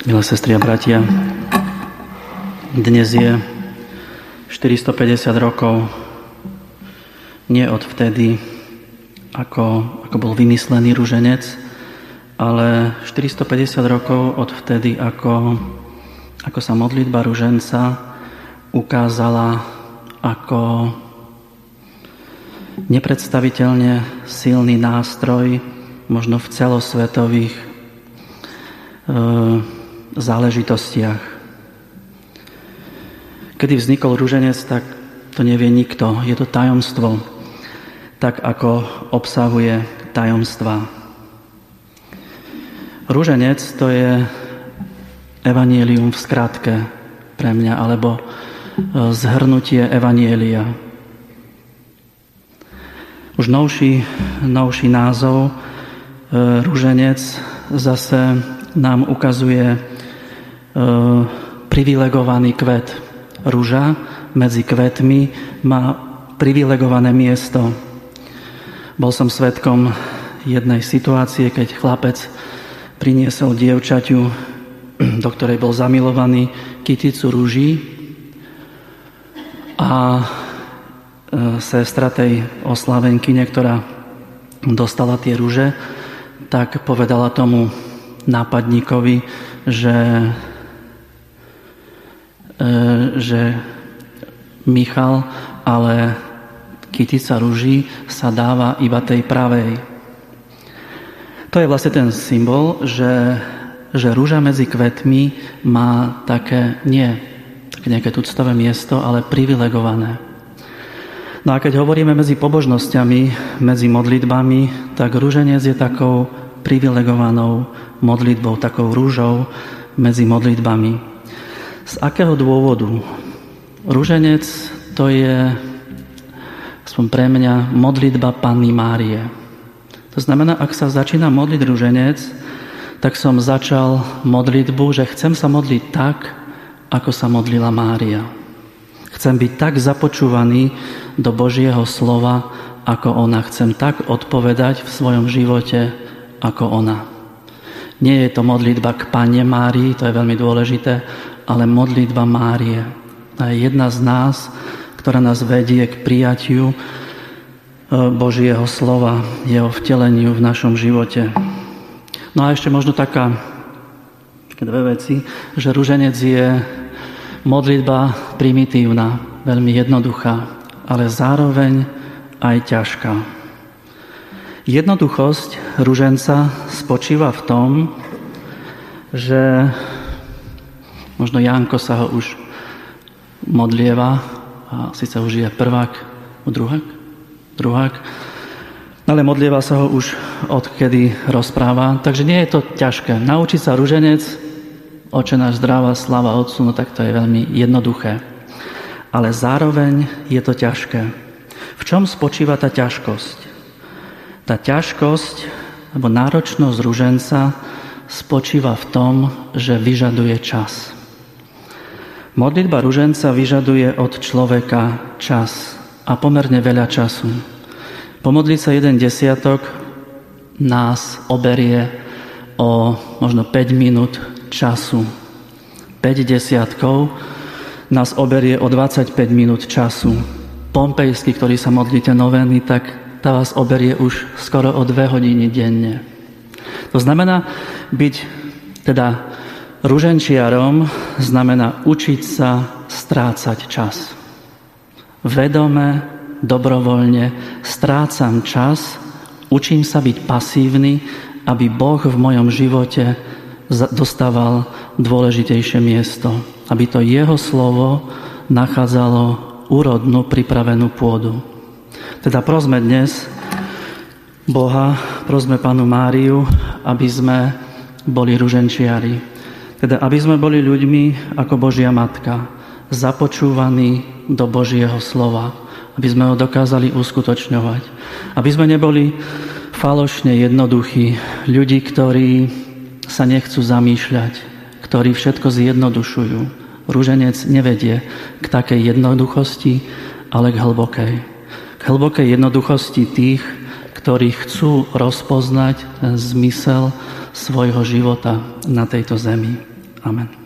Milé sestri a bratia, dnes je 450 rokov nie od vtedy, ako, ako bol vymyslený ruženec, ale 450 rokov od vtedy, ako, ako sa modlitba ruženca ukázala ako nepredstaviteľne silný nástroj možno v celosvetových e, záležitostiach. Kedy vznikol rúženec, tak to nevie nikto. Je to tajomstvo, tak ako obsahuje tajomstva. Rúženec to je evanielium v skratke pre mňa, alebo e, zhrnutie evanielia. Už novší, novší názov e, rúženec zase nám ukazuje privilegovaný kvet. Rúža medzi kvetmi má privilegované miesto. Bol som svetkom jednej situácie, keď chlapec priniesol dievčaťu, do ktorej bol zamilovaný, kyticu rúží a E, sestra tej oslavenky, ktorá dostala tie rúže, tak povedala tomu nápadníkovi, že, e, že Michal, ale kytica rúží sa dáva iba tej pravej. To je vlastne ten symbol, že, že rúža medzi kvetmi má také, nie také nejaké tuctové miesto, ale privilegované. No a keď hovoríme medzi pobožnosťami, medzi modlitbami, tak rúženec je takou privilegovanou modlitbou, takou rúžou medzi modlitbami. Z akého dôvodu? Rúženec to je, aspoň pre mňa, modlitba Panny Márie. To znamená, ak sa začína modliť rúženec, tak som začal modlitbu, že chcem sa modliť tak, ako sa modlila Mária. Chcem byť tak započúvaný do Božieho slova, ako ona. Chcem tak odpovedať v svojom živote, ako ona. Nie je to modlitba k Pane Márii, to je veľmi dôležité, ale modlitba Márie. To je jedna z nás, ktorá nás vedie k prijatiu e, Božieho slova, jeho vteleniu v našom živote. No a ešte možno taká dve veci, že ruženec je modlitba primitívna, veľmi jednoduchá, ale zároveň aj ťažká. Jednoduchosť ruženca spočíva v tom, že možno Janko sa ho už modlieva, a síce už je prvák, druhák, druhák, ale modlieva sa ho už odkedy rozpráva, takže nie je to ťažké. Naučiť sa ruženec Oče náš zdravá slava Otcu, no tak to je veľmi jednoduché. Ale zároveň je to ťažké. V čom spočíva tá ťažkosť? Tá ťažkosť alebo náročnosť ruženca spočíva v tom, že vyžaduje čas. Modlitba ruženca vyžaduje od človeka čas a pomerne veľa času. Pomodliť sa jeden desiatok nás oberie o možno 5 minút času. 5 desiatkov nás oberie o 25 minút času. Pompejský, ktorý sa modlíte noveny, tak tá vás oberie už skoro o 2 hodiny denne. To znamená byť teda ruženčiarom, znamená učiť sa strácať čas. Vedome, dobrovoľne strácam čas, učím sa byť pasívny, aby Boh v mojom živote dostával dôležitejšie miesto, aby to jeho slovo nachádzalo úrodnú pripravenú pôdu. Teda prosme dnes Boha, prosme Panu Máriu, aby sme boli ruženčiari. Teda aby sme boli ľuďmi ako Božia Matka, započúvaní do Božieho slova, aby sme ho dokázali uskutočňovať. Aby sme neboli falošne jednoduchí, ľudí, ktorí sa nechcú zamýšľať, ktorí všetko zjednodušujú. Rúženec nevedie k takej jednoduchosti, ale k hlbokej. K hlbokej jednoduchosti tých, ktorí chcú rozpoznať ten zmysel svojho života na tejto zemi. Amen.